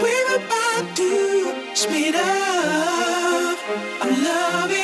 We're about to speed up. I love.